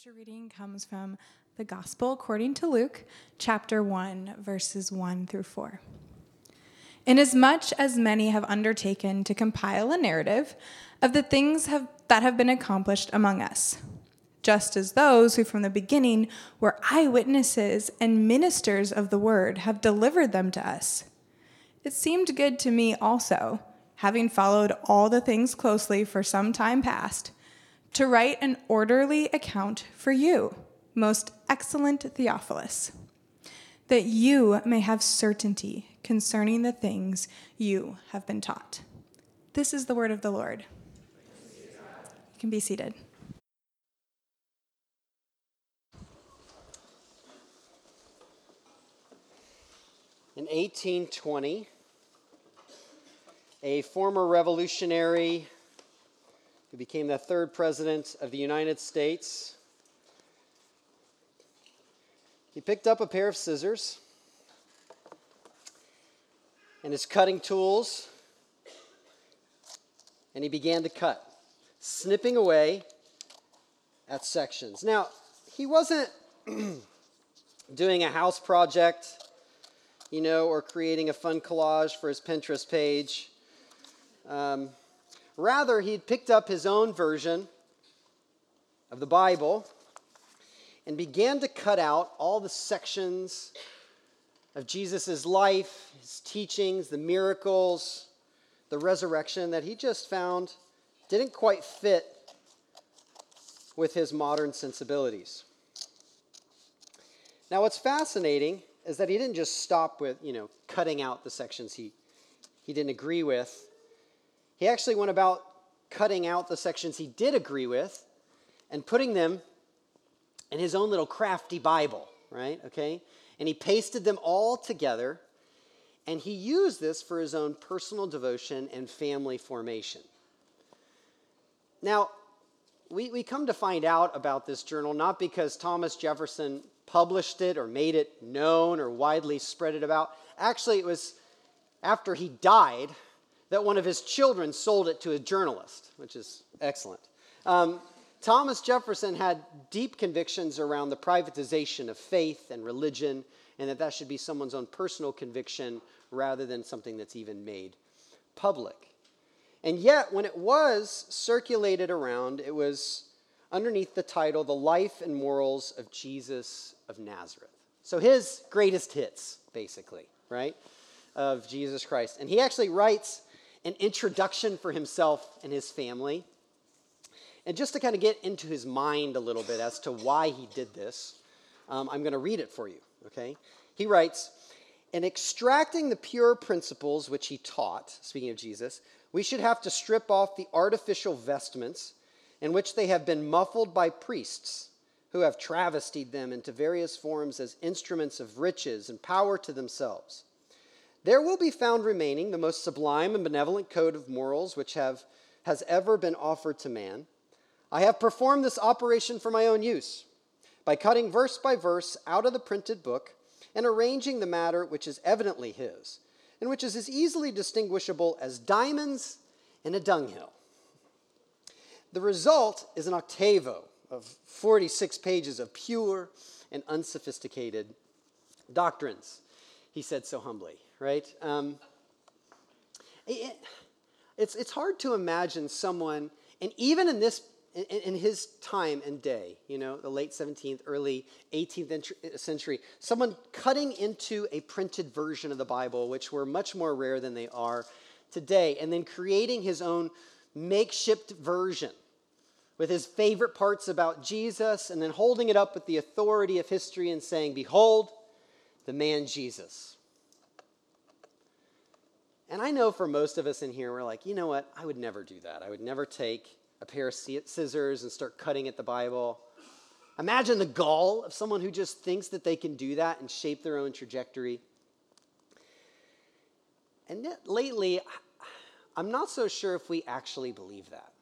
scripture reading comes from the Gospel according to Luke, chapter 1, verses 1 through 4. Inasmuch as many have undertaken to compile a narrative of the things have, that have been accomplished among us, just as those who from the beginning were eyewitnesses and ministers of the word have delivered them to us, it seemed good to me also, having followed all the things closely for some time past to write an orderly account for you, most excellent Theophilus, that you may have certainty concerning the things you have been taught. This is the word of the Lord. You can be seated. In 1820, a former revolutionary who became the third president of the United States. He picked up a pair of scissors and his cutting tools, and he began to cut, snipping away at sections. Now, he wasn't doing a house project, you know, or creating a fun collage for his Pinterest page. Um, Rather, he had picked up his own version of the Bible and began to cut out all the sections of Jesus' life, his teachings, the miracles, the resurrection that he just found didn't quite fit with his modern sensibilities. Now, what's fascinating is that he didn't just stop with, you know, cutting out the sections he, he didn't agree with he actually went about cutting out the sections he did agree with and putting them in his own little crafty Bible, right? Okay? And he pasted them all together and he used this for his own personal devotion and family formation. Now, we, we come to find out about this journal not because Thomas Jefferson published it or made it known or widely spread it about. Actually, it was after he died that one of his children sold it to a journalist, which is excellent. Um, Thomas Jefferson had deep convictions around the privatization of faith and religion, and that that should be someone's own personal conviction rather than something that's even made public. And yet, when it was circulated around, it was underneath the title, The Life and Morals of Jesus of Nazareth. So, his greatest hits, basically, right, of Jesus Christ. And he actually writes an introduction for himself and his family. And just to kind of get into his mind a little bit as to why he did this, um, I'm going to read it for you, okay? He writes, In extracting the pure principles which he taught, speaking of Jesus, we should have to strip off the artificial vestments in which they have been muffled by priests who have travestied them into various forms as instruments of riches and power to themselves there will be found remaining the most sublime and benevolent code of morals which have, has ever been offered to man. I have performed this operation for my own use by cutting verse by verse out of the printed book and arranging the matter which is evidently his, and which is as easily distinguishable as diamonds in a dunghill. The result is an octavo of 46 pages of pure and unsophisticated doctrines, he said so humbly right? Um, it, it's, it's hard to imagine someone, and even in this in, in, his time and day, you know, the late 17th, early 18th century, someone cutting into a printed version of the Bible, which were much more rare than they are today, and then creating his own makeshift version with his favorite parts about Jesus, and then holding it up with the authority of history and saying, Behold, the man Jesus. And I know for most of us in here, we're like, you know what? I would never do that. I would never take a pair of scissors and start cutting at the Bible. Imagine the gall of someone who just thinks that they can do that and shape their own trajectory. And yet, lately, I'm not so sure if we actually believe that.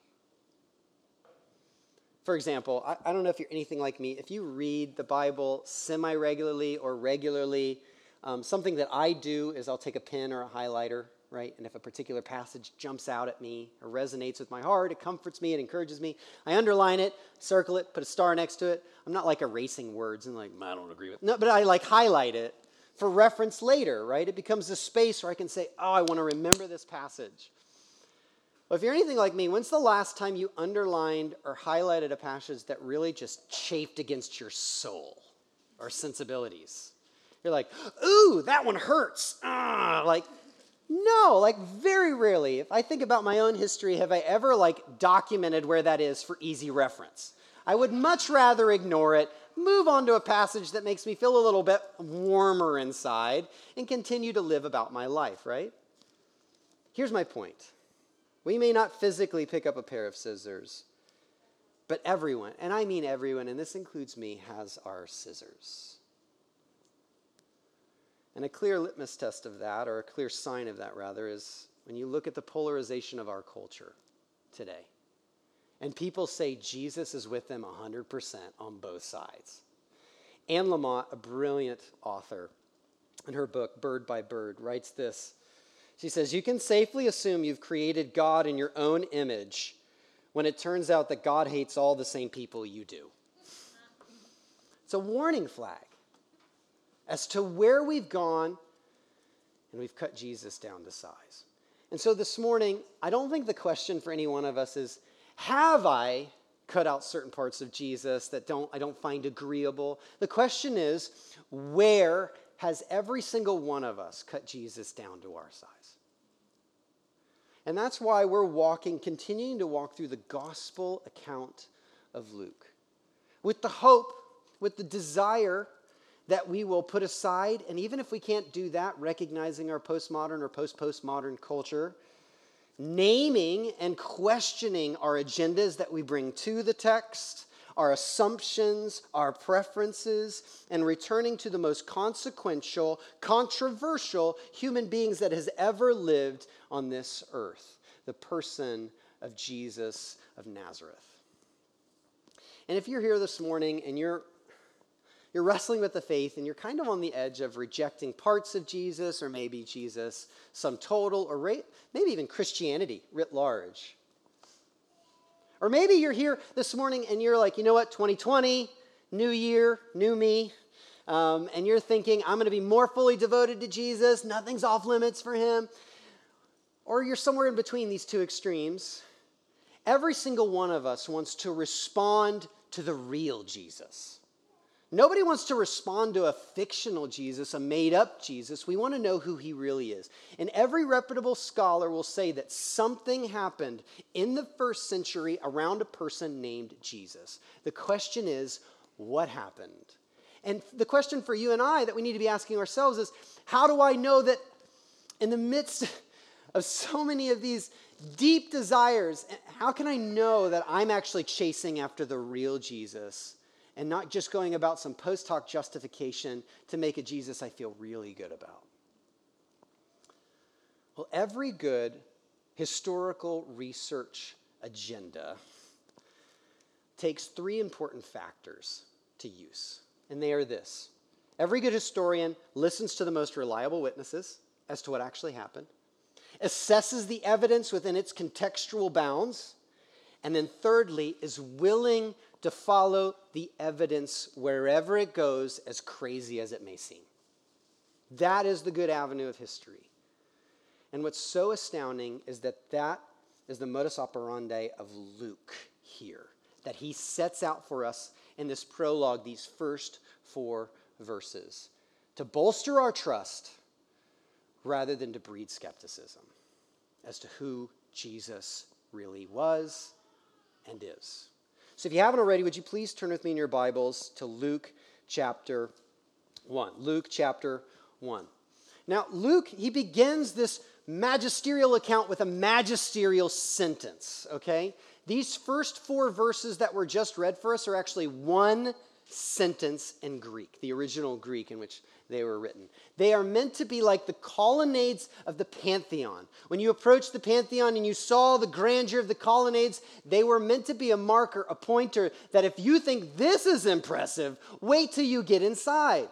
For example, I, I don't know if you're anything like me. If you read the Bible semi regularly or regularly, um, something that I do is I'll take a pen or a highlighter right? And if a particular passage jumps out at me or resonates with my heart, it comforts me, it encourages me. I underline it, circle it, put a star next to it. I'm not like erasing words and like, I don't agree with. No, but I like highlight it for reference later, right? It becomes a space where I can say, oh, I want to remember this passage. Well, if you're anything like me, when's the last time you underlined or highlighted a passage that really just chafed against your soul or sensibilities? You're like, ooh, that one hurts. Ah, like, no, like very rarely. If I think about my own history, have I ever like documented where that is for easy reference? I would much rather ignore it, move on to a passage that makes me feel a little bit warmer inside, and continue to live about my life, right? Here's my point. We may not physically pick up a pair of scissors, but everyone, and I mean everyone, and this includes me, has our scissors. And a clear litmus test of that, or a clear sign of that rather, is when you look at the polarization of our culture today. And people say Jesus is with them 100% on both sides. Anne Lamott, a brilliant author, in her book, Bird by Bird, writes this. She says, You can safely assume you've created God in your own image when it turns out that God hates all the same people you do. It's a warning flag as to where we've gone and we've cut Jesus down to size. And so this morning, I don't think the question for any one of us is have I cut out certain parts of Jesus that don't I don't find agreeable? The question is where has every single one of us cut Jesus down to our size? And that's why we're walking, continuing to walk through the gospel account of Luke with the hope, with the desire that we will put aside, and even if we can't do that, recognizing our postmodern or post postmodern culture, naming and questioning our agendas that we bring to the text, our assumptions, our preferences, and returning to the most consequential, controversial human beings that has ever lived on this earth the person of Jesus of Nazareth. And if you're here this morning and you're you're wrestling with the faith and you're kind of on the edge of rejecting parts of Jesus or maybe Jesus sum total or maybe even Christianity writ large. Or maybe you're here this morning and you're like, you know what, 2020, new year, new me. Um, and you're thinking, I'm going to be more fully devoted to Jesus, nothing's off limits for him. Or you're somewhere in between these two extremes. Every single one of us wants to respond to the real Jesus. Nobody wants to respond to a fictional Jesus, a made up Jesus. We want to know who he really is. And every reputable scholar will say that something happened in the first century around a person named Jesus. The question is, what happened? And the question for you and I that we need to be asking ourselves is how do I know that in the midst of so many of these deep desires, how can I know that I'm actually chasing after the real Jesus? And not just going about some post hoc justification to make a Jesus I feel really good about. Well, every good historical research agenda takes three important factors to use, and they are this. Every good historian listens to the most reliable witnesses as to what actually happened, assesses the evidence within its contextual bounds, and then thirdly, is willing to follow the evidence wherever it goes, as crazy as it may seem. That is the good avenue of history. And what's so astounding is that that is the modus operandi of Luke here, that he sets out for us in this prologue, these first four verses, to bolster our trust rather than to breed skepticism as to who Jesus really was and is. So if you haven't already, would you please turn with me in your Bibles to Luke chapter 1. Luke chapter 1. Now, Luke, he begins this magisterial account with a magisterial sentence, okay? These first four verses that were just read for us are actually one sentence in Greek, the original Greek in which they were written. They are meant to be like the colonnades of the Pantheon. When you approached the Pantheon and you saw the grandeur of the colonnades, they were meant to be a marker, a pointer that if you think this is impressive, wait till you get inside.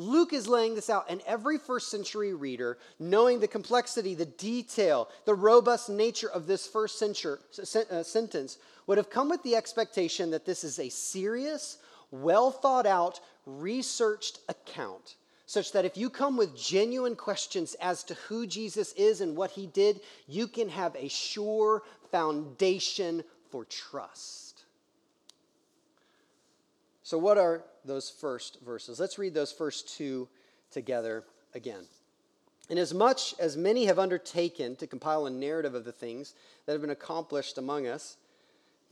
Luke is laying this out, and every first century reader, knowing the complexity, the detail, the robust nature of this first century, uh, sentence, would have come with the expectation that this is a serious, well thought out, researched account, such that if you come with genuine questions as to who Jesus is and what he did, you can have a sure foundation for trust. So, what are those first verses? Let's read those first two together again. Inasmuch as many have undertaken to compile a narrative of the things that have been accomplished among us,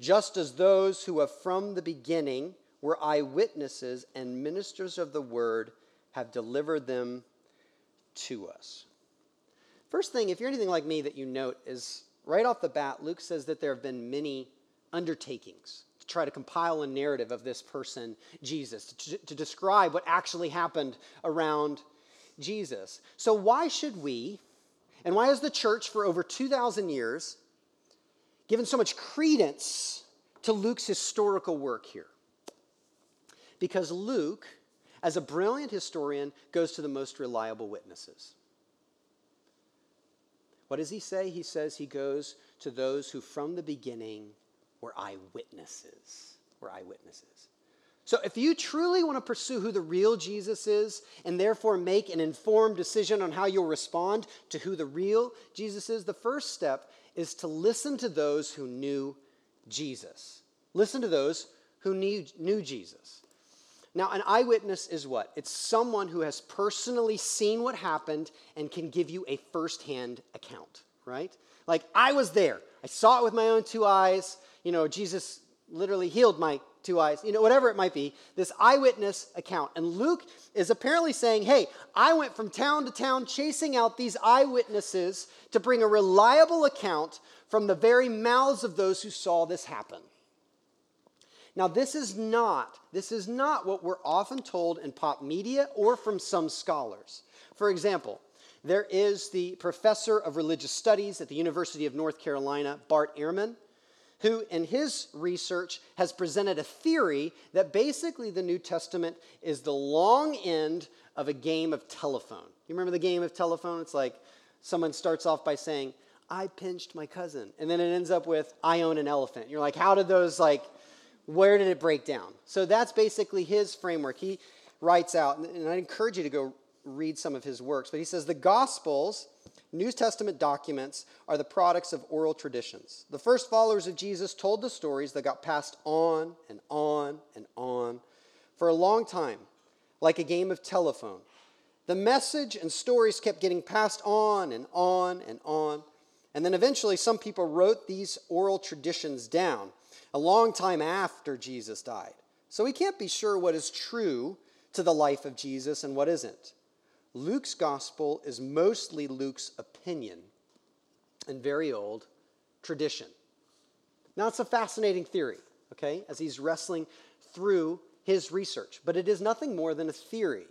just as those who have from the beginning were eyewitnesses and ministers of the word have delivered them to us. First thing, if you're anything like me that you note, is right off the bat, Luke says that there have been many undertakings try to compile a narrative of this person, Jesus, to, to describe what actually happened around Jesus. So, why should we, and why has the church for over 2,000 years given so much credence to Luke's historical work here? Because Luke, as a brilliant historian, goes to the most reliable witnesses. What does he say? He says he goes to those who from the beginning were eyewitnesses. Were eyewitnesses. So if you truly want to pursue who the real Jesus is and therefore make an informed decision on how you'll respond to who the real Jesus is, the first step is to listen to those who knew Jesus. Listen to those who knew, knew Jesus. Now, an eyewitness is what? It's someone who has personally seen what happened and can give you a firsthand account, right? Like, I was there. I saw it with my own two eyes. You know, Jesus literally healed my two eyes, you know, whatever it might be, this eyewitness account. And Luke is apparently saying, hey, I went from town to town chasing out these eyewitnesses to bring a reliable account from the very mouths of those who saw this happen. Now, this is not, this is not what we're often told in pop media or from some scholars. For example, there is the professor of religious studies at the University of North Carolina, Bart Ehrman, who, in his research, has presented a theory that basically the New Testament is the long end of a game of telephone. You remember the game of telephone? It's like someone starts off by saying, I pinched my cousin. And then it ends up with, I own an elephant. You're like, how did those like where did it break down? So that's basically his framework. He writes out, and I encourage you to go read some of his works, but he says the Gospels, New Testament documents, are the products of oral traditions. The first followers of Jesus told the stories that got passed on and on and on for a long time, like a game of telephone. The message and stories kept getting passed on and on and on. And then eventually, some people wrote these oral traditions down a long time after Jesus died. So we can't be sure what is true to the life of Jesus and what isn't. Luke's gospel is mostly Luke's opinion and very old tradition. Now, it's a fascinating theory, okay, as he's wrestling through his research, but it is nothing more than a theory.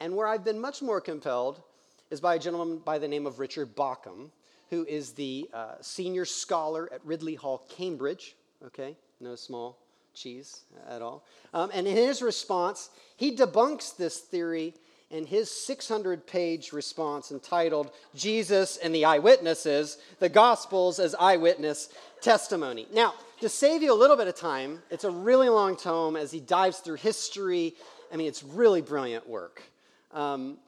And where I've been much more compelled is by a gentleman by the name of Richard Bauckham, who is the uh, senior scholar at Ridley Hall, Cambridge. Okay, no small cheese at all. Um, and in his response, he debunks this theory in his 600 page response entitled Jesus and the Eyewitnesses The Gospels as Eyewitness Testimony. Now, to save you a little bit of time, it's a really long tome as he dives through history. I mean, it's really brilliant work. Um,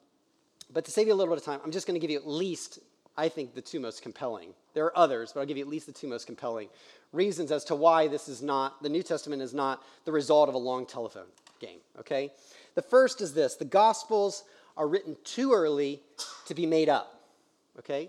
but to save you a little bit of time, I'm just going to give you at least I think, the two most compelling. There are others, but I'll give you at least the two most compelling reasons as to why this is not, the New Testament is not the result of a long telephone game, okay? The first is this the Gospels are written too early to be made up, okay?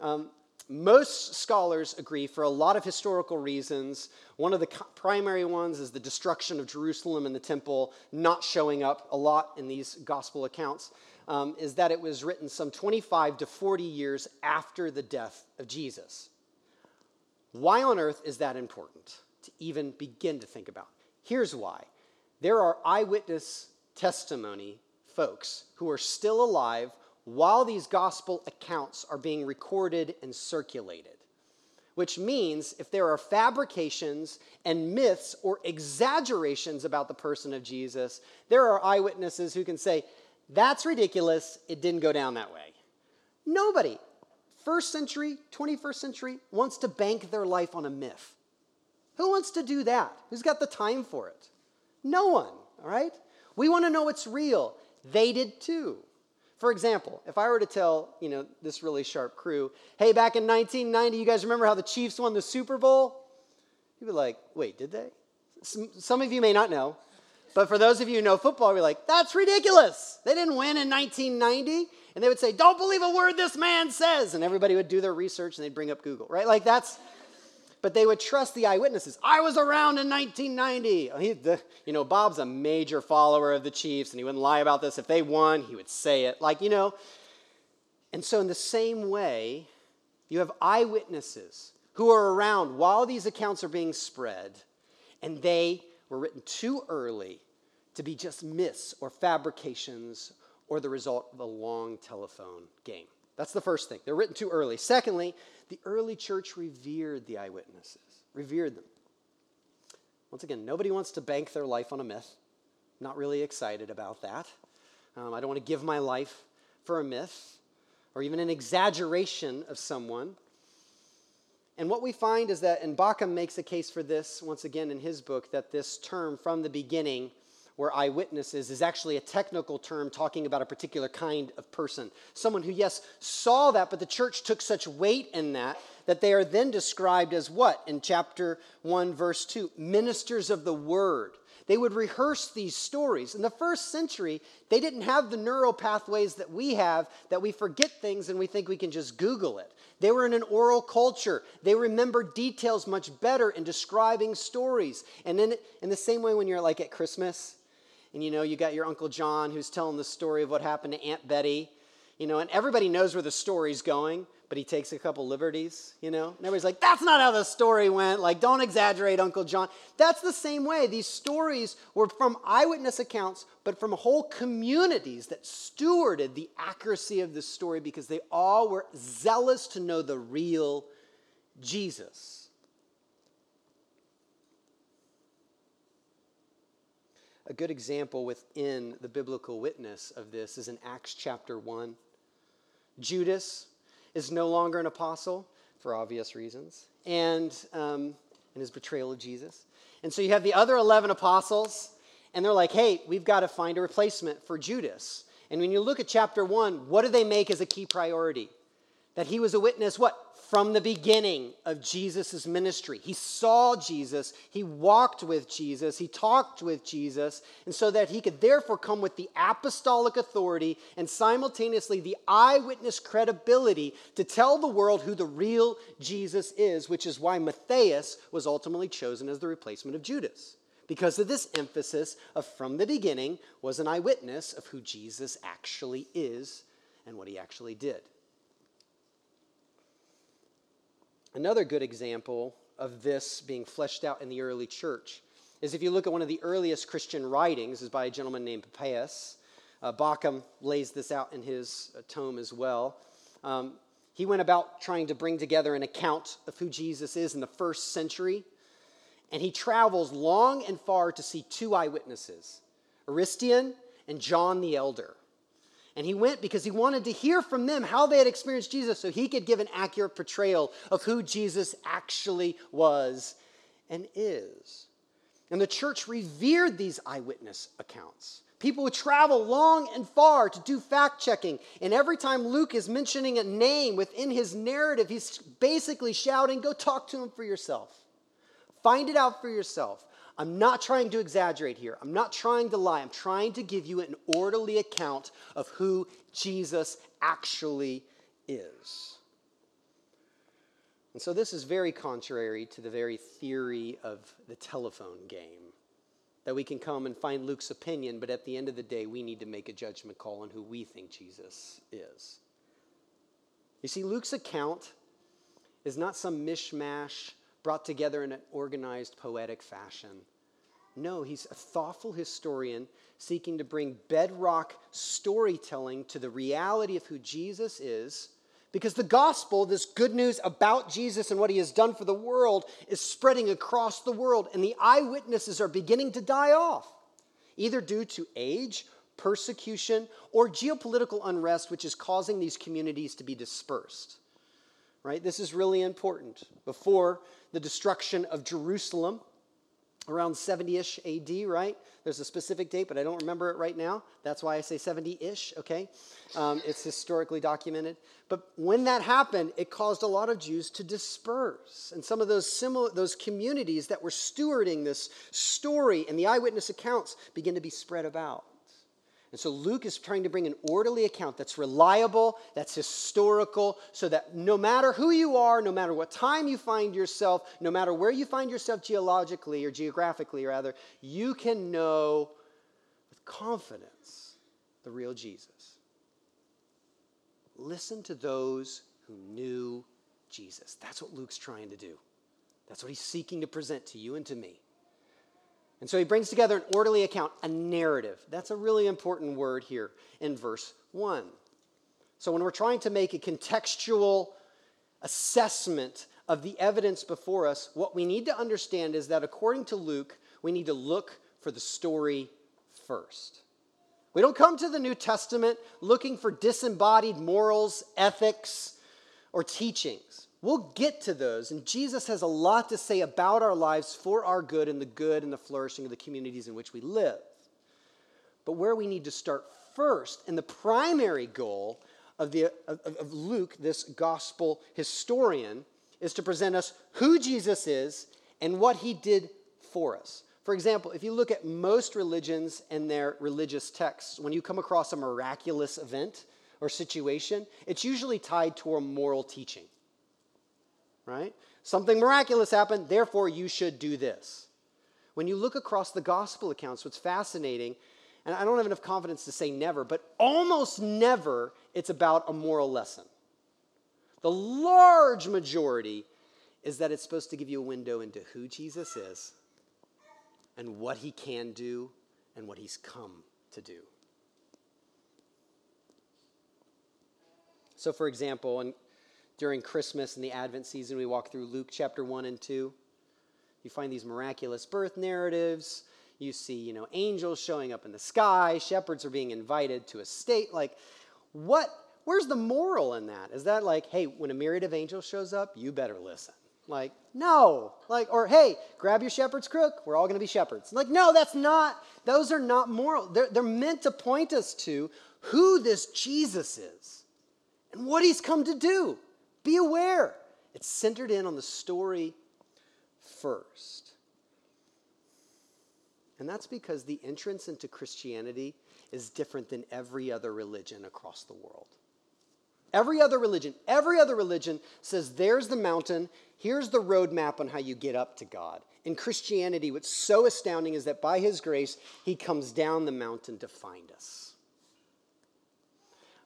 Um, most scholars agree for a lot of historical reasons. One of the primary ones is the destruction of Jerusalem and the temple not showing up a lot in these gospel accounts um, is that it was written some 25 to 40 years after the death of Jesus. Why on earth is that important to even begin to think about? Here's why there are eyewitness testimony folks who are still alive while these gospel accounts are being recorded and circulated which means if there are fabrications and myths or exaggerations about the person of Jesus, there are eyewitnesses who can say, that's ridiculous, it didn't go down that way. Nobody, first century, 21st century, wants to bank their life on a myth. Who wants to do that? Who's got the time for it? No one, all right? We want to know what's real. They did too. For example, if I were to tell, you know, this really sharp crew, hey, back in 1990, you guys remember how the Chiefs won the Super Bowl? You'd be like, wait, did they? Some, of you may not know, but for those of you who know football, we're like, that's ridiculous. They didn't win in 1990. And they would say, don't believe a word this man says. And everybody would do their research and they'd bring up Google, right? Like that's, but they would trust the eyewitnesses. I was around in 1990. He, the, you know, Bob's a major follower of the Chiefs, and he wouldn't lie about this. If they won, he would say it. Like, you know. And so, in the same way, you have eyewitnesses who are around while these accounts are being spread, and they were written too early to be just myths or fabrications or the result of a long telephone game. That's the first thing. They're written too early. Secondly, the early church revered the eyewitnesses, revered them. Once again, nobody wants to bank their life on a myth. Not really excited about that. Um, I don't want to give my life for a myth or even an exaggeration of someone. And what we find is that, and Bauckham makes a case for this once again in his book, that this term from the beginning where eyewitnesses is actually a technical term talking about a particular kind of person. Someone who, yes, saw that, but the church took such weight in that that they are then described as what? In chapter 1, verse 2 ministers of the word. They would rehearse these stories. In the first century, they didn't have the neural pathways that we have that we forget things and we think we can just Google it. They were in an oral culture. They remember details much better in describing stories. And then, in the same way, when you're like at Christmas and you know, you got your Uncle John who's telling the story of what happened to Aunt Betty, you know, and everybody knows where the story's going, but he takes a couple liberties, you know? And everybody's like, that's not how the story went. Like, don't exaggerate, Uncle John. That's the same way. These stories were from eyewitness accounts, but from whole communities that stewarded the accuracy of the story because they all were zealous to know the real Jesus. A good example within the biblical witness of this is in Acts chapter 1. Judas is no longer an apostle for obvious reasons, and um, in his betrayal of Jesus. And so you have the other 11 apostles, and they're like, hey, we've got to find a replacement for Judas. And when you look at chapter 1, what do they make as a key priority? That he was a witness, what? from the beginning of Jesus' ministry. He saw Jesus, he walked with Jesus, he talked with Jesus, and so that he could therefore come with the apostolic authority and simultaneously the eyewitness credibility to tell the world who the real Jesus is, which is why Matthias was ultimately chosen as the replacement of Judas. Because of this emphasis of from the beginning was an eyewitness of who Jesus actually is and what he actually did. Another good example of this being fleshed out in the early church is if you look at one of the earliest Christian writings, is by a gentleman named Papias. Uh, Bauckham lays this out in his uh, tome as well. Um, he went about trying to bring together an account of who Jesus is in the first century, and he travels long and far to see two eyewitnesses, Aristion and John the Elder. And he went because he wanted to hear from them how they had experienced Jesus so he could give an accurate portrayal of who Jesus actually was and is. And the church revered these eyewitness accounts. People would travel long and far to do fact checking. And every time Luke is mentioning a name within his narrative, he's basically shouting, Go talk to him for yourself. Find it out for yourself. I'm not trying to exaggerate here. I'm not trying to lie. I'm trying to give you an orderly account of who Jesus actually is. And so this is very contrary to the very theory of the telephone game that we can come and find Luke's opinion, but at the end of the day, we need to make a judgment call on who we think Jesus is. You see, Luke's account is not some mishmash brought together in an organized, poetic fashion. No, he's a thoughtful historian seeking to bring bedrock storytelling to the reality of who Jesus is Because the gospel, this good news about Jesus and what he has done for the world, is spreading across the world, and the eyewitnesses are beginning to die off, either due to age, persecution, or geopolitical unrest, which is causing these communities to be dispersed. Right? This is really important. Before the destruction of Jerusalem, around 70 ish AD, right? There's a specific date, but I don't remember it right now. That's why I say 70 ish, okay? Um, it's historically documented. But when that happened, it caused a lot of Jews to disperse. And some of those, similar, those communities that were stewarding this story and the eyewitness accounts begin to be spread about. And so Luke is trying to bring an orderly account that's reliable, that's historical, so that no matter who you are, no matter what time you find yourself, no matter where you find yourself geologically or geographically, rather, you can know with confidence the real Jesus. Listen to those who knew Jesus. That's what Luke's trying to do. That's what he's seeking to present to you and to me. And so he brings together an orderly account, a narrative. That's a really important word here in verse 1. So when we're trying to make a contextual assessment of the evidence before us, what we need to understand is that according to Luke, we need to look for the story first. We don't come to the New Testament looking for disembodied morals, ethics, or teachings. We'll get to those, and Jesus has a lot to say about our lives for our good and the good and the flourishing of the communities in which we live. But where we need to start first, and the primary goal of, the, of, of Luke, this gospel historian, is to present us who Jesus is and what he did for us. For example, if you look at most religions and their religious texts, when you come across a miraculous event or situation, it's usually tied to a moral teaching right? Something miraculous happened, therefore you should do this. When you look across the gospel accounts, what's fascinating, and I don't have enough confidence to say never, but almost never it's about a moral lesson. The large majority is that it's supposed to give you a window into who Jesus is and what he can do and what he's come to do. So, for example, and during Christmas and the Advent season, we walk through Luke chapter 1 and 2. You find these miraculous birth narratives. You see, you know, angels showing up in the sky, shepherds are being invited to a state. Like, what, where's the moral in that? Is that like, hey, when a myriad of angels shows up, you better listen? Like, no. Like, or hey, grab your shepherd's crook, we're all gonna be shepherds. Like, no, that's not, those are not moral. They're, they're meant to point us to who this Jesus is and what he's come to do. Be aware. It's centered in on the story first. And that's because the entrance into Christianity is different than every other religion across the world. Every other religion, every other religion says there's the mountain, here's the roadmap on how you get up to God. In Christianity, what's so astounding is that by His grace, He comes down the mountain to find us.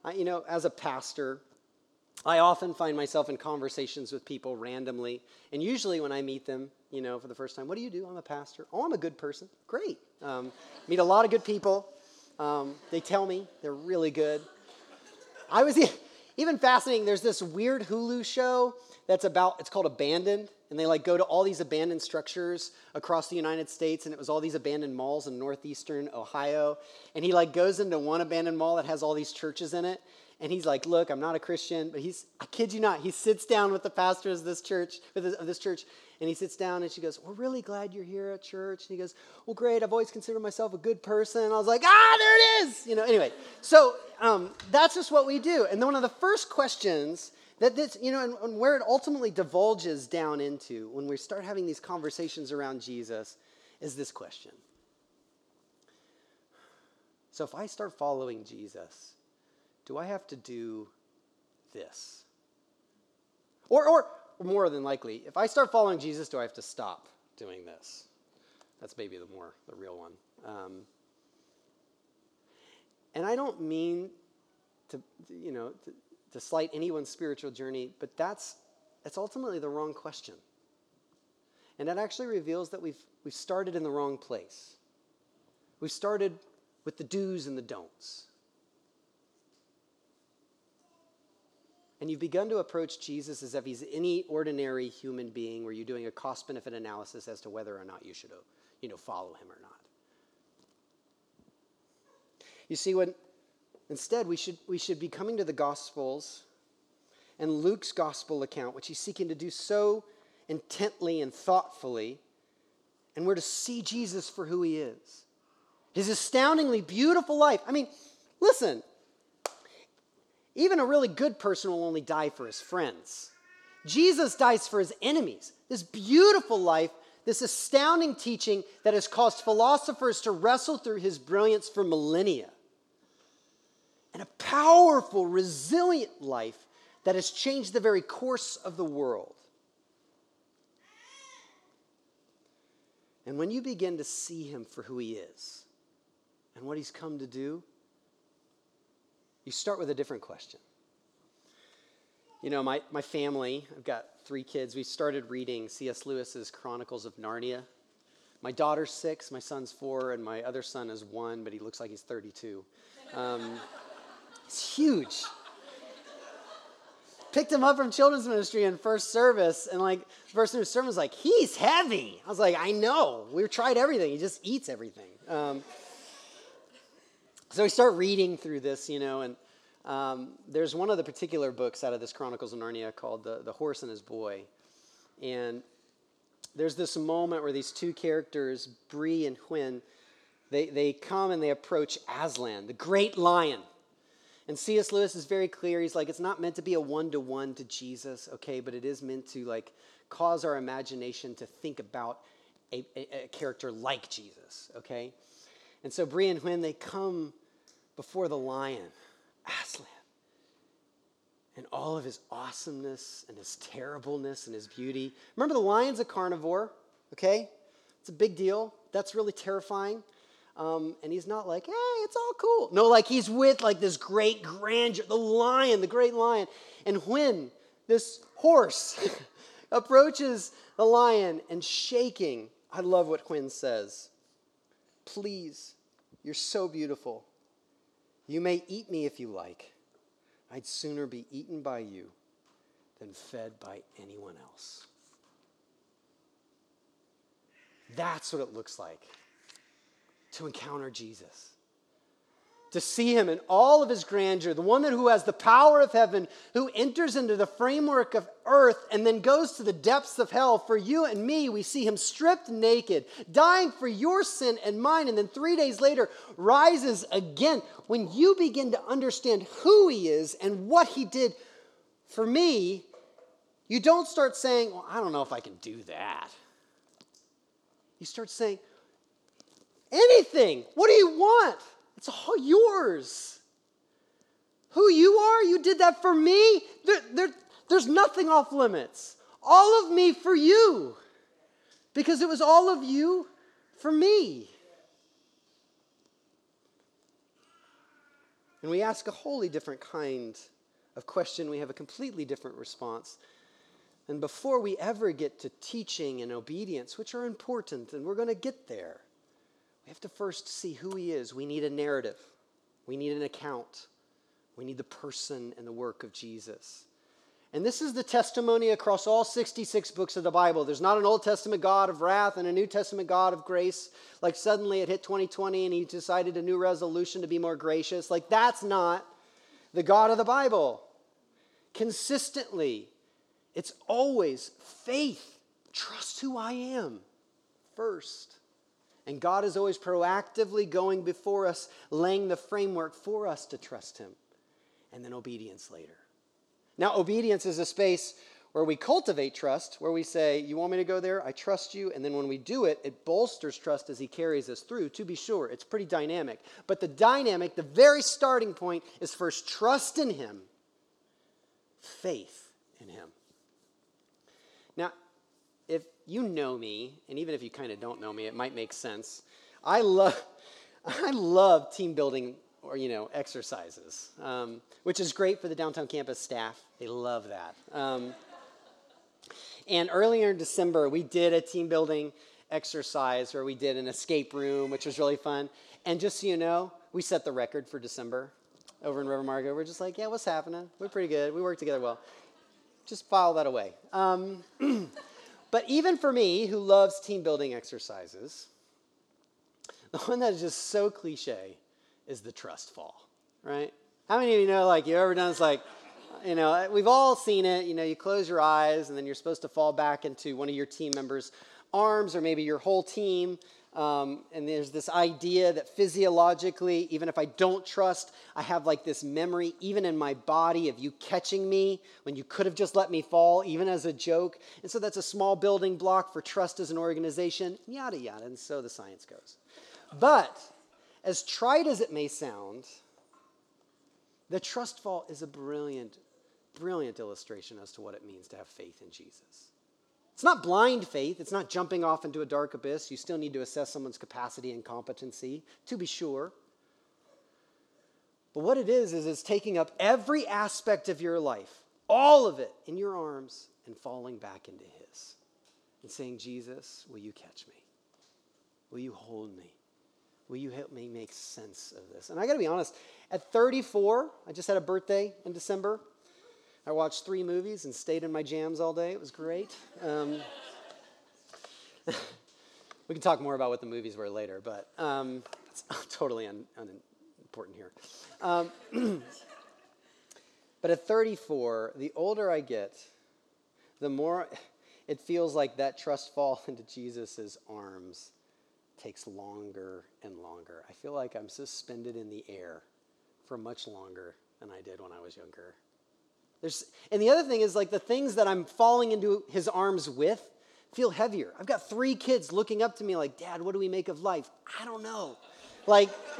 I, you know, as a pastor, I often find myself in conversations with people randomly, and usually when I meet them, you know, for the first time, what do you do? I'm a pastor. Oh, I'm a good person. Great. Um, meet a lot of good people. Um, they tell me they're really good. I was even fascinating. There's this weird Hulu show that's about. It's called Abandoned, and they like go to all these abandoned structures across the United States, and it was all these abandoned malls in northeastern Ohio. And he like goes into one abandoned mall that has all these churches in it, and he's like, "Look, I'm not a Christian, but he's I kid you not, he sits down with the pastor of this church, of this church, and he sits down and she goes, "We're really glad you're here at church." And he goes, "Well, great. I've always considered myself a good person." And I was like, "Ah, there it is." You know. Anyway, so um, that's just what we do. And then one of the first questions that this, you know, and, and where it ultimately divulges down into when we start having these conversations around Jesus is this question. So if I start following Jesus do I have to do this? Or, or more than likely, if I start following Jesus, do I have to stop doing this? That's maybe the more, the real one. Um, and I don't mean to, you know, to, to slight anyone's spiritual journey, but that's, that's ultimately the wrong question. And that actually reveals that we've, we've started in the wrong place. We've started with the do's and the don'ts. and you've begun to approach Jesus as if he's any ordinary human being where you're doing a cost benefit analysis as to whether or not you should you know, follow him or not. You see, when instead we should, we should be coming to the Gospels and Luke's Gospel account, which he's seeking to do so intently and thoughtfully, and we're to see Jesus for who he is. His astoundingly beautiful life. I mean, listen, even a really good person will only die for his friends. Jesus dies for his enemies. This beautiful life, this astounding teaching that has caused philosophers to wrestle through his brilliance for millennia. And a powerful, resilient life that has changed the very course of the world. And when you begin to see him for who he is and what he's come to do, you start with a different question. You know, my, my family, I've got three kids, we started reading C.S. Lewis's Chronicles of Narnia. My daughter's six, my son's four, and my other son is one, but he looks like he's 32. Um, it's huge. Picked him up from children's ministry in first service, and like the person who served was like, "He's heavy." I was like, "I know. We've tried everything. He just eats everything." Um, so we start reading through this, you know, and um, there's one of the particular books out of this Chronicles of Narnia called the, the Horse and His Boy. And there's this moment where these two characters, Bree and Hwin, they, they come and they approach Aslan, the great lion. And C.S. Lewis is very clear. He's like, it's not meant to be a one to one to Jesus, okay, but it is meant to like cause our imagination to think about a, a, a character like Jesus, okay? And so Bree and they come before the lion, Aslan, and all of his awesomeness and his terribleness and his beauty. Remember, the lion's a carnivore, okay? It's a big deal. That's really terrifying. Um, and he's not like, hey, it's all cool. No, like he's with like this great grandeur, the lion, the great lion. And when this horse approaches the lion and shaking, I love what Hwin says. Please, you're so beautiful. You may eat me if you like. I'd sooner be eaten by you than fed by anyone else. That's what it looks like to encounter Jesus to see him in all of his grandeur, the one that who has the power of heaven, who enters into the framework of earth and then goes to the depths of hell. For you and me, we see him stripped naked, dying for your sin and mine, and then three days later rises again. When you begin to understand who he is and what he did for me, you don't start saying, Well, I don't know if I can do that. You start saying, Anything. What do you want? It's all yours. Who you are, you did that for me. There, there, there's nothing off limits. All of me for you. Because it was all of you for me. And we ask a wholly different kind of question. We have a completely different response. And before we ever get to teaching and obedience, which are important, and we're going to get there, we have to first see who he is. We need a narrative, we need an account, we need the person and the work of Jesus. And this is the testimony across all 66 books of the Bible. There's not an Old Testament God of wrath and a New Testament God of grace. Like suddenly it hit 2020 and he decided a new resolution to be more gracious. Like that's not the God of the Bible. Consistently, it's always faith. Trust who I am first. And God is always proactively going before us, laying the framework for us to trust Him. And then obedience later. Now, obedience is a space where we cultivate trust, where we say, You want me to go there? I trust you. And then when we do it, it bolsters trust as He carries us through. To be sure, it's pretty dynamic. But the dynamic, the very starting point, is first trust in Him, faith in Him. You know me, and even if you kind of don't know me, it might make sense. I love, I love team building or you know exercises, um, which is great for the downtown campus staff. They love that. Um, and earlier in December, we did a team building exercise where we did an escape room, which was really fun. And just so you know, we set the record for December. over in River Market. We're just like, yeah, what's happening? We're pretty good. We work together well. Just file that away. Um, but even for me, who loves team building exercises, the one that is just so cliche is the trust fall, right? How many of you know, like, you ever done this, like, you know, uh, we've all seen it. You know, you close your eyes and then you're supposed to fall back into one of your team members' arms or maybe your whole team. Um, and there's this idea that physiologically, even if I don't trust, I have like this memory, even in my body, of you catching me when you could have just let me fall, even as a joke. And so that's a small building block for trust as an organization, yada, yada. And so the science goes. But as trite as it may sound, the trust fall is a brilliant, brilliant illustration as to what it means to have faith in Jesus. It's not blind faith. It's not jumping off into a dark abyss. You still need to assess someone's capacity and competency, to be sure. But what it is, is it's taking up every aspect of your life, all of it, in your arms and falling back into His. And saying, Jesus, will you catch me? Will you hold me? Will you help me make sense of this? And I got to be honest, at 34, I just had a birthday in December. I watched three movies and stayed in my jams all day. It was great. Um, we can talk more about what the movies were later, but um, it's totally un, unimportant here. Um, but at 34, the older I get, the more it feels like that trust fall into Jesus' arms takes longer and longer. I feel like I'm suspended in the air for much longer than I did when I was younger. There's, and the other thing is, like, the things that I'm falling into his arms with feel heavier. I've got three kids looking up to me, like, Dad, what do we make of life? I don't know. Like,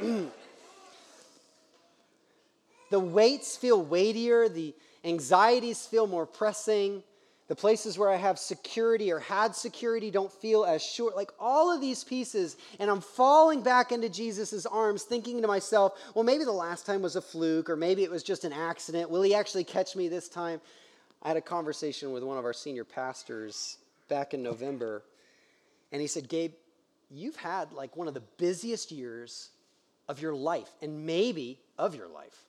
the weights feel weightier, the anxieties feel more pressing. The places where I have security or had security don't feel as sure. Like all of these pieces, and I'm falling back into Jesus' arms, thinking to myself, well, maybe the last time was a fluke, or maybe it was just an accident. Will he actually catch me this time? I had a conversation with one of our senior pastors back in November, and he said, Gabe, you've had like one of the busiest years of your life, and maybe of your life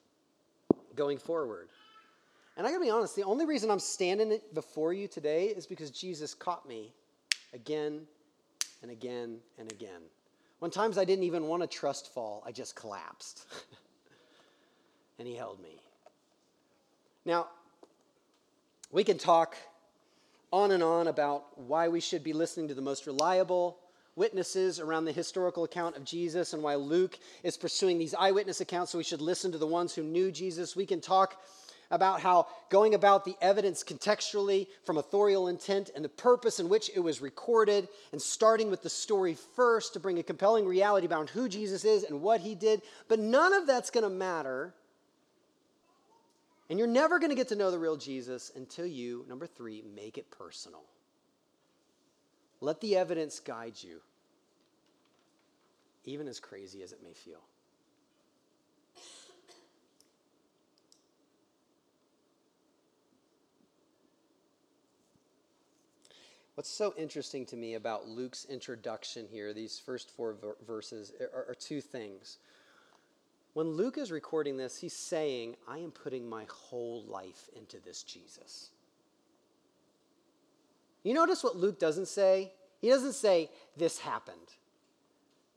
going forward. And I gotta be honest, the only reason I'm standing before you today is because Jesus caught me again and again and again. When times I didn't even want to trust fall, I just collapsed. and he held me. Now, we can talk on and on about why we should be listening to the most reliable witnesses around the historical account of Jesus and why Luke is pursuing these eyewitness accounts, so we should listen to the ones who knew Jesus. We can talk about how going about the evidence contextually from authorial intent and the purpose in which it was recorded, and starting with the story first to bring a compelling reality about who Jesus is and what he did. But none of that's going to matter. And you're never going to get to know the real Jesus until you, number three, make it personal. Let the evidence guide you, even as crazy as it may feel. What's so interesting to me about Luke's introduction here, these first four verses, are, are two things. When Luke is recording this, he's saying, I am putting my whole life into this Jesus. You notice what Luke doesn't say? He doesn't say, This happened.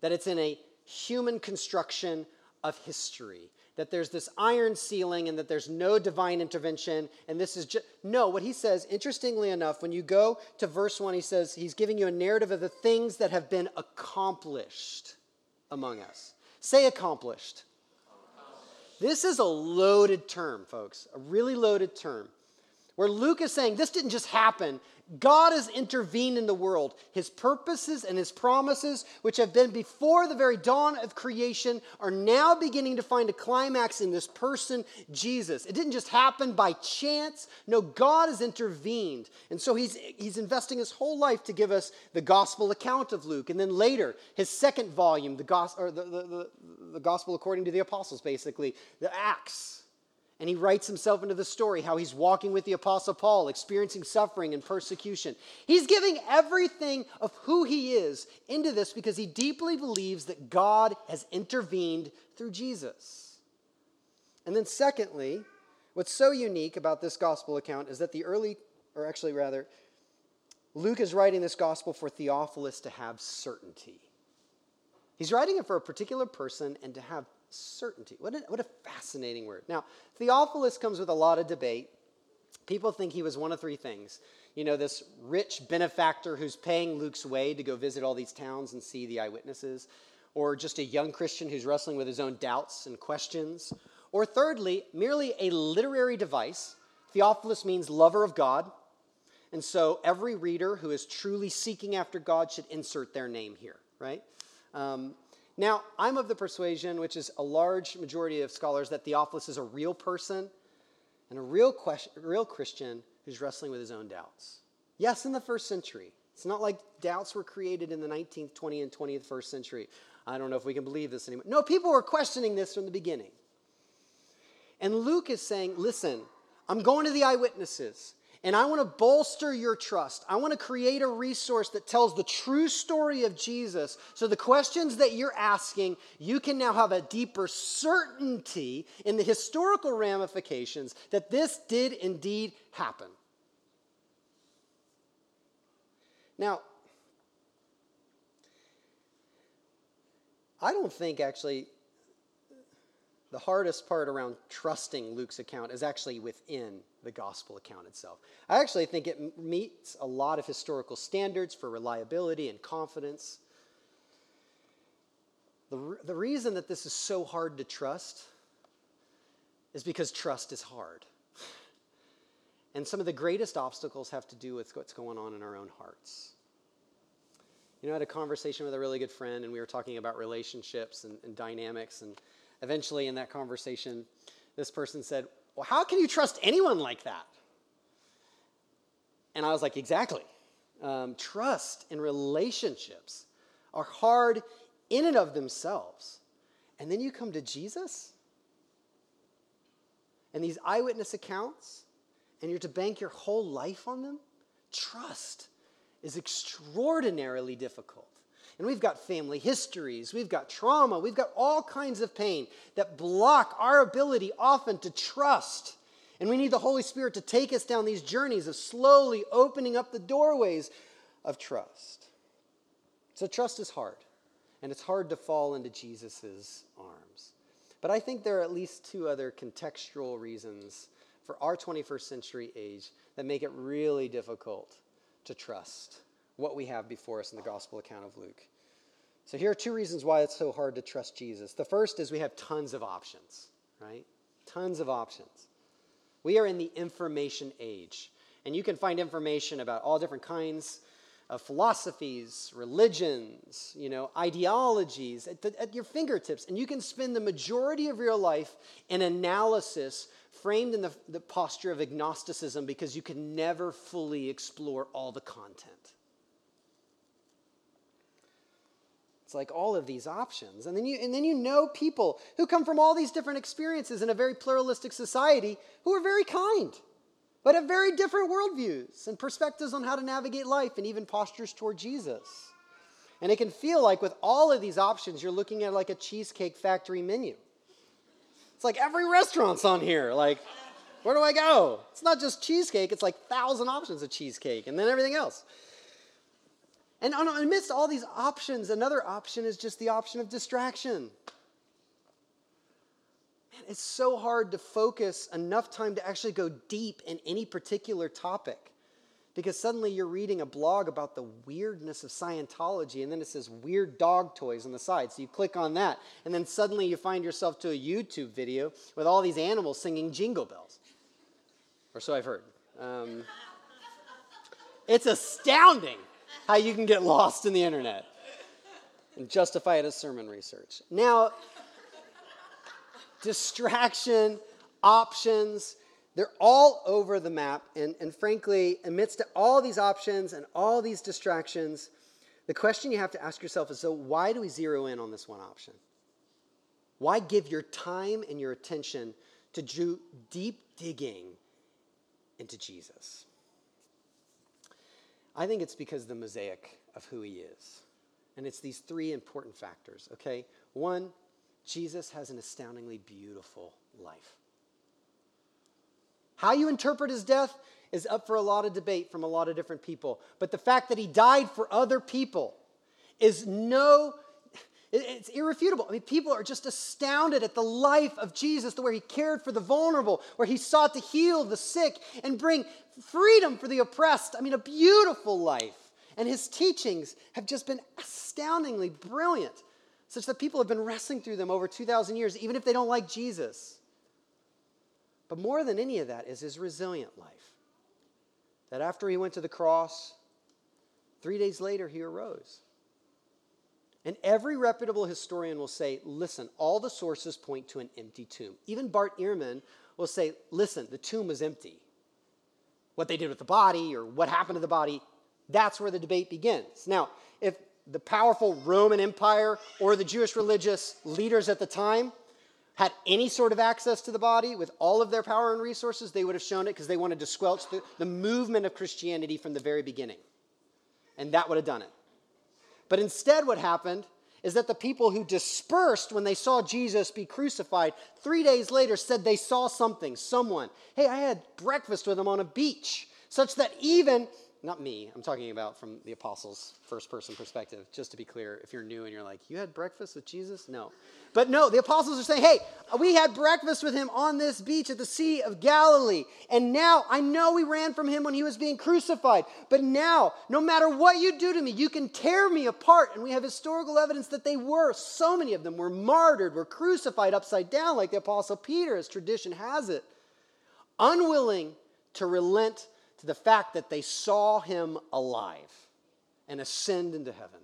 That it's in a human construction of history that there's this iron ceiling and that there's no divine intervention and this is just no what he says interestingly enough when you go to verse 1 he says he's giving you a narrative of the things that have been accomplished among us. Say accomplished. This is a loaded term folks a really loaded term where luke is saying this didn't just happen God has intervened in the world. His purposes and his promises, which have been before the very dawn of creation, are now beginning to find a climax in this person, Jesus. It didn't just happen by chance. No, God has intervened. And so he's, he's investing his whole life to give us the gospel account of Luke. And then later, his second volume, the, gospel, or the, the, the, the gospel according to the apostles, basically, the Acts and he writes himself into the story how he's walking with the Apostle Paul, experiencing suffering and persecution. He's giving everything of who he is into this because he deeply believes that God has intervened through Jesus. And then, secondly, what's so unique about this gospel account is that the early, or actually rather, Luke is writing this gospel for Theophilus to have certainty. He's writing it for a particular person and to have certainty. What a, what a fascinating word. Now, Theophilus comes with a lot of debate. People think he was one of three things. You know, this rich benefactor who's paying Luke's way to go visit all these towns and see the eyewitnesses, or just a young Christian who's wrestling with his own doubts and questions, or thirdly, merely a literary device. Theophilus means lover of God. And so every reader who is truly seeking after God should insert their name here, right? Um, now, I'm of the persuasion, which is a large majority of scholars, that Theophilus is a real person and a real, question, real Christian who's wrestling with his own doubts. Yes, in the first century. It's not like doubts were created in the 19th, 20th, and 21st century. I don't know if we can believe this anymore. No, people were questioning this from the beginning. And Luke is saying, listen, I'm going to the eyewitnesses. And I want to bolster your trust. I want to create a resource that tells the true story of Jesus. So the questions that you're asking, you can now have a deeper certainty in the historical ramifications that this did indeed happen. Now, I don't think actually the hardest part around trusting Luke's account is actually within the gospel account itself. I actually think it meets a lot of historical standards for reliability and confidence. The, the reason that this is so hard to trust is because trust is hard. And some of the greatest obstacles have to do with what's going on in our own hearts. You know, I had a conversation with a really good friend, and we were talking about relationships and, and dynamics. And eventually, in that conversation, this person said, well, how can you trust anyone like that? And I was like, Exactly. Um, trust and relationships are hard in and of themselves. And then you come to Jesus and these eyewitness accounts, and you're to bank your whole life on them. Trust is extraordinarily difficult. And we've got family histories, we've got trauma, we've got all kinds of pain that block our ability often to trust. And we need the Holy Spirit to take us down these journeys of slowly opening up the doorways of trust. So, trust is hard, and it's hard to fall into Jesus' arms. But I think there are at least two other contextual reasons for our 21st century age that make it really difficult to trust what we have before us in the gospel account of Luke. So here are two reasons why it's so hard to trust Jesus. The first is we have tons of options, right? Tons of options. We are in the information age, and you can find information about all different kinds of philosophies, religions, you know, ideologies at, the, at, your fingertips. And you can spend the majority of your life in analysis framed in the, the posture of agnosticism because you can never fully explore all the content. It's like all of these options. And then you and then you know people who come from all these different experiences in a very pluralistic society who are very kind, but have very different worldviews and perspectives on how to navigate life and even postures toward Jesus. And it can feel like with all of these options, you're looking at like a cheesecake factory menu. It's like every restaurant's on here. Like, where do I go? It's not just cheesecake, it's like thousand options of cheesecake and then everything else. And amidst all these options, another option is just the option of distraction. Man, it's so hard to focus enough time to actually go deep in any particular topic because suddenly you're reading a blog about the weirdness of Scientology, and then it says weird dog toys on the side. So you click on that, and then suddenly you find yourself to a YouTube video with all these animals singing jingle bells. Or so I've heard. Um, it's astounding how you can get lost in the internet and justify it as sermon research. Now, distraction, options, they're all over the map. And, and frankly, amidst all these options and all these distractions, the question you have to ask yourself is so, why do we zero in on this one option? Why give your time and your attention to do deep digging into Jesus? I think it's because the mosaic of who he is. And it's these three important factors, okay? One, Jesus has an astoundingly beautiful life. How you interpret his death is up for a lot of debate from a lot of different people. But the fact that he died for other people is no, it's irrefutable. I mean, people are just astounded at the life of Jesus, the way he cared for the vulnerable, where he sought to heal the sick and bring freedom for the oppressed. I mean, a beautiful life. And his teachings have just been astoundingly brilliant, such that people have been wrestling through them over 2,000 years, even if they don't like Jesus. But more than any of that is his resilient life. That after he went to the cross, three days later, he arose. And every reputable historian will say, listen, all the sources point to an empty tomb. Even Bart Ehrman will say, listen, the tomb was empty. What they did with the body or what happened to the body, that's where the debate begins. Now, if the powerful Roman Empire or the Jewish religious leaders at the time had any sort of access to the body with all of their power and resources, they would have shown it because they wanted to squelch the, the movement of Christianity from the very beginning. And that would have done it. But instead, what happened is that the people who dispersed when they saw Jesus be crucified three days later said they saw something, someone. Hey, I had breakfast with him on a beach, such that even not me, I'm talking about from the apostles' first person perspective, just to be clear. If you're new and you're like, you had breakfast with Jesus? No. But no, the apostles are saying, hey, we had breakfast with him on this beach at the Sea of Galilee. And now I know we ran from him when he was being crucified. But now, no matter what you do to me, you can tear me apart. And we have historical evidence that they were. So many of them were martyred, were crucified upside down, like the apostle Peter, as tradition has it. Unwilling to relent to the fact that they saw him alive and ascend into heaven.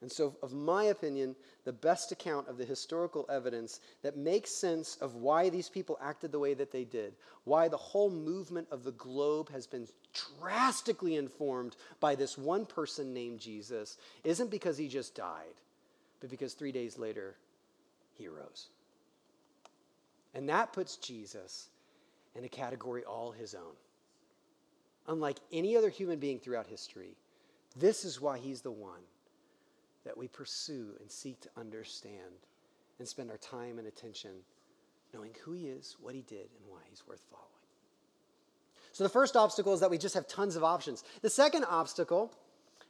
And so, of my opinion, the best account of the historical evidence that makes sense of why these people acted the way that they did, why the whole movement of the globe has been drastically informed by this one person named Jesus, isn't because he just died, but because three days later, he rose. And that puts Jesus in a category all his own. Unlike any other human being throughout history, this is why he's the one that we pursue and seek to understand and spend our time and attention knowing who he is, what he did, and why he's worth following. So the first obstacle is that we just have tons of options. The second obstacle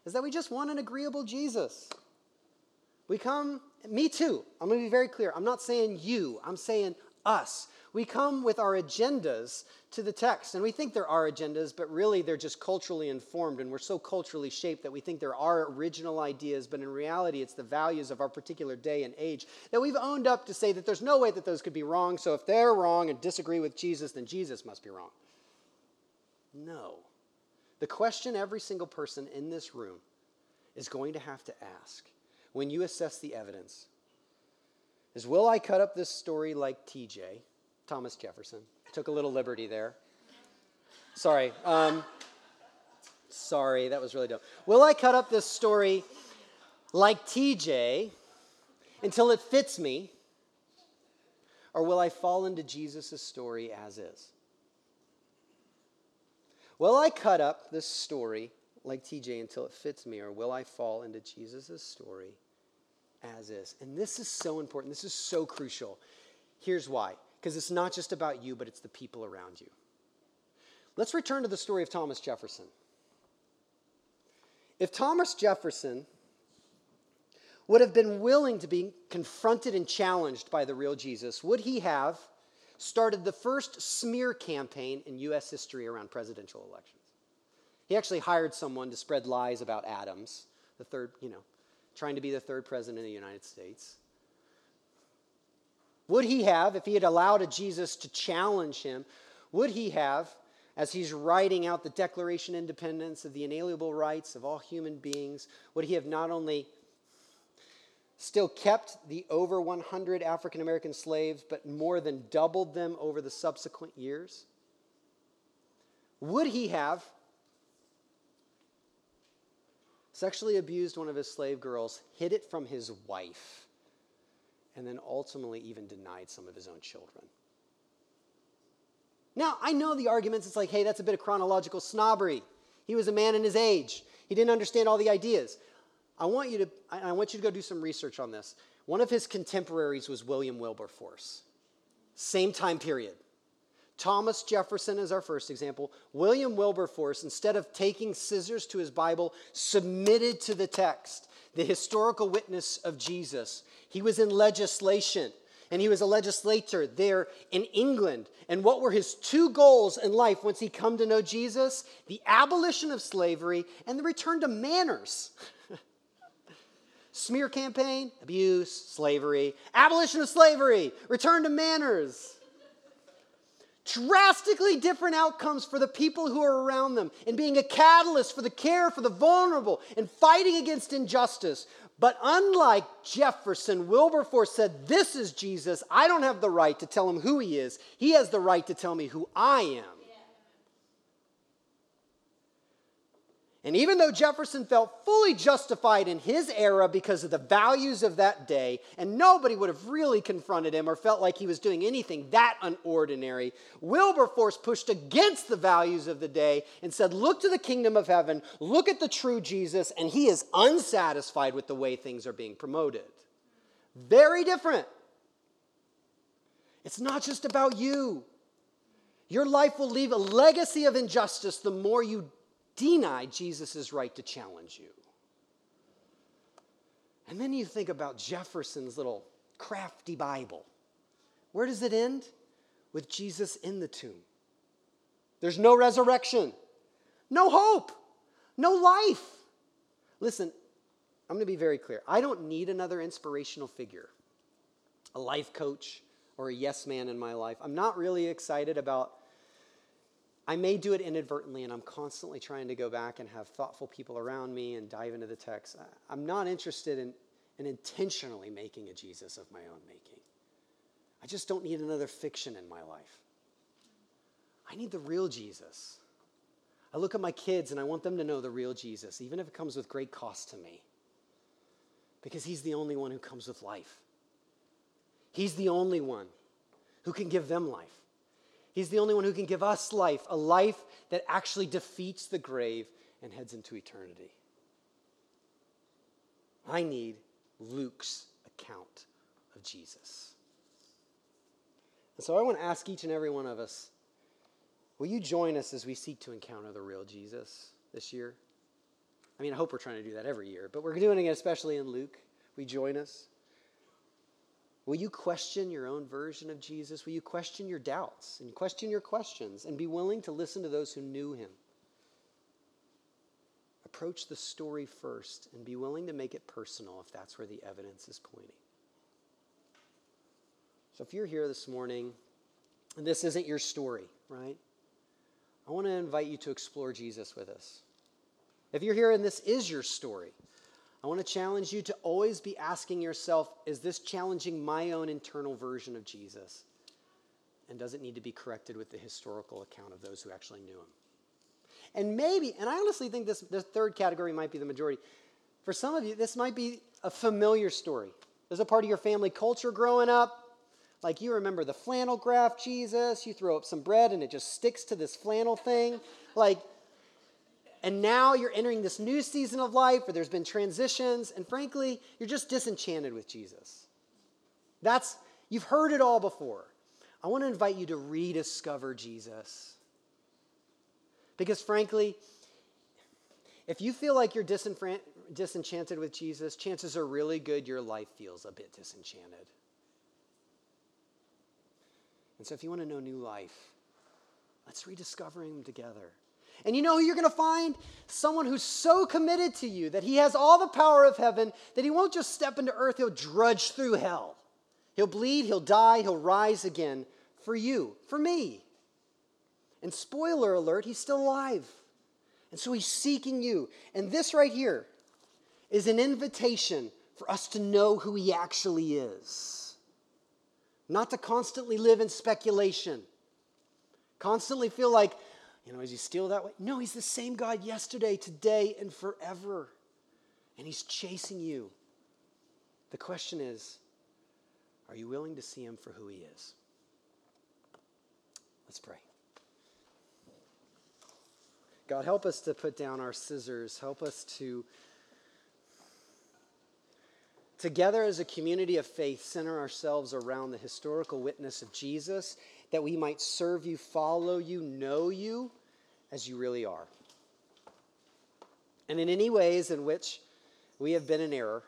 is that we just want an agreeable Jesus. We come, me too. I'm going to be very clear. I'm not saying you, I'm saying us. We come with our agendas to the text, and we think there are agendas, but really they're just culturally informed, and we're so culturally shaped that we think there are original ideas, but in reality, it's the values of our particular day and age that we've owned up to say that there's no way that those could be wrong, so if they're wrong and disagree with Jesus, then Jesus must be wrong. No. The question every single person in this room is going to have to ask when you assess the evidence is will I cut up this story like TJ, Thomas Jefferson? Took a little liberty there. Sorry. Um, sorry, that was really dumb. Will I cut up this story like TJ until it fits me? Or will I fall into Jesus' story as is? Will I cut up this story like TJ until it fits me, or will I fall into Jesus' story as is. And this is so important. This is so crucial. Here's why because it's not just about you, but it's the people around you. Let's return to the story of Thomas Jefferson. If Thomas Jefferson would have been willing to be confronted and challenged by the real Jesus, would he have started the first smear campaign in U.S. history around presidential elections? He actually hired someone to spread lies about Adams, the third, you know, trying to be the third president of the United States? Would he have, if he had allowed a Jesus to challenge him, would he have, as he's writing out the Declaration of Independence of the inalienable rights of all human beings, would he have not only still kept the over 100 African American slaves, but more than doubled them over the subsequent years? Would he have sexually abused one of his slave girls, hid it from his wife, and then ultimately even denied some of his own children. Now, I know the arguments, it's like, hey, that's a bit of chronological snobbery. He was a man in his age. He didn't understand all the ideas. I want you to, I want you to go do some research on this. One of his contemporaries was William Wilberforce. Same time period. Thomas Jefferson is our first example. William Wilberforce, instead of taking scissors to his Bible, submitted to the text, the historical witness of Jesus. He was in legislation and he was a legislator there in England. And what were his two goals in life once he come to know Jesus? The abolition of slavery and the return to manners. Smear campaign, abuse, slavery, abolition of slavery, return to manners. Drastically different outcomes for the people who are around them and being a catalyst for the care for the vulnerable and fighting against injustice. But unlike Jefferson, Wilberforce said, This is Jesus. I don't have the right to tell him who he is. He has the right to tell me who I am. And even though Jefferson felt fully justified in his era because of the values of that day, and nobody would have really confronted him or felt like he was doing anything that unordinary, Wilberforce pushed against the values of the day and said, Look to the kingdom of heaven, look at the true Jesus, and he is unsatisfied with the way things are being promoted. Very different. It's not just about you. Your life will leave a legacy of injustice the more you deny Jesus' right to challenge you. And then you think about Jefferson's little crafty Bible. Where does it end? With Jesus in the tomb. There's no resurrection, no hope, no life. Listen, I'm going to be very clear. I don't need another inspirational figure, a life coach, or a yes man in my life. I'm not really excited about I may do it inadvertently, and I'm constantly trying to go back and have thoughtful people around me and dive into the text. I'm not interested in, in intentionally making a Jesus of my own making. I just don't need another fiction in my life. I need the real Jesus. I look at my kids and I want them to know the real Jesus, even if it comes with great cost to me, because He's the only one who comes with life. He's the only one who can give them life. He's the only one who can give us life, a life that actually defeats the grave and heads into eternity. I need Luke's account of Jesus. And so I want to ask each and every one of us will you join us as we seek to encounter the real Jesus this year? I mean, I hope we're trying to do that every year, but we're doing it especially in Luke. We join us. Will you question your own version of Jesus? Will you question your doubts and question your questions and be willing to listen to those who knew him? Approach the story first and be willing to make it personal if that's where the evidence is pointing. So if you're here this morning and this isn't your story, right? I want to invite you to explore Jesus with us. If you're here and this is your story, I want to challenge you to always be asking yourself is this challenging my own internal version of Jesus? And does it need to be corrected with the historical account of those who actually knew him? And maybe, and I honestly think this the third category might be the majority. For some of you, this might be a familiar story. There's a part of your family culture growing up. Like you remember the flannel graph Jesus, you throw up some bread and it just sticks to this flannel thing. Like and now you're entering this new season of life where there's been transitions, and frankly, you're just disenchanted with Jesus. That's, you've heard it all before. I want to invite you to rediscover Jesus. Because frankly, if you feel like you're disenchanted with Jesus, chances are really good your life feels a bit disenchanted. And so if you want to know new life, let's rediscover him together. And you know who you're going to find? Someone who's so committed to you that he has all the power of heaven that he won't just step into earth, he'll drudge through hell. He'll bleed, he'll die, he'll rise again for you, for me. And spoiler alert, he's still alive. And so he's seeking you. And this right here is an invitation for us to know who he actually is. Not to constantly live in speculation, constantly feel like, you know, is he still that way? No, he's the same God yesterday, today, and forever. And he's chasing you. The question is are you willing to see him for who he is? Let's pray. God, help us to put down our scissors. Help us to, together as a community of faith, center ourselves around the historical witness of Jesus that we might serve you, follow you, know you as you really are. And in any ways in which we have been in error,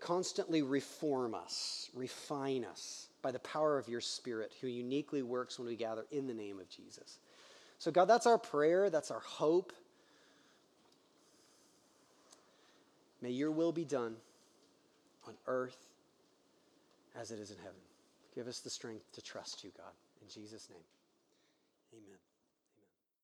constantly reform us, refine us by the power of your Spirit, who uniquely works when we gather in the name of Jesus. So, God, that's our prayer, that's our hope. May your will be done on earth as it is in heaven. Give us the strength to trust you, God. In Jesus' name, amen.